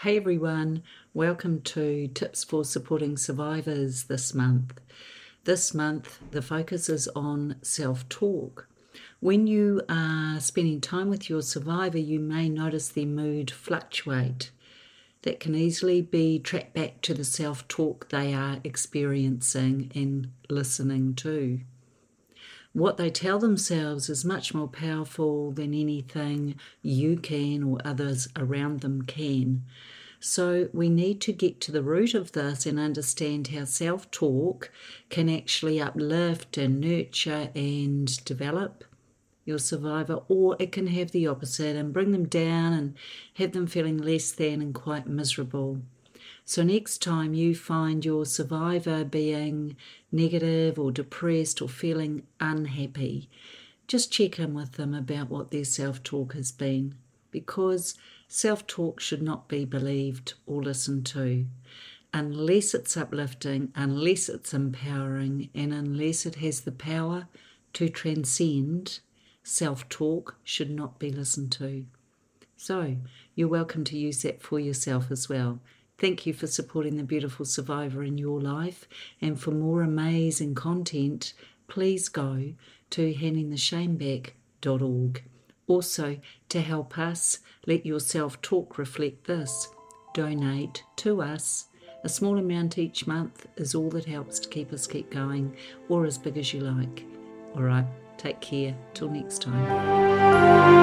Hey everyone, welcome to Tips for Supporting Survivors this month. This month, the focus is on self talk. When you are spending time with your survivor, you may notice their mood fluctuate. That can easily be tracked back to the self talk they are experiencing and listening to. What they tell themselves is much more powerful than anything you can or others around them can. So, we need to get to the root of this and understand how self talk can actually uplift and nurture and develop your survivor, or it can have the opposite and bring them down and have them feeling less than and quite miserable. So, next time you find your survivor being negative or depressed or feeling unhappy, just check in with them about what their self talk has been because self talk should not be believed or listened to unless it's uplifting, unless it's empowering, and unless it has the power to transcend. Self talk should not be listened to. So, you're welcome to use that for yourself as well. Thank you for supporting the beautiful survivor in your life. And for more amazing content, please go to handingtheshameback.org. Also, to help us, let your self talk reflect this. Donate to us. A small amount each month is all that helps to keep us keep going, or as big as you like. All right, take care. Till next time.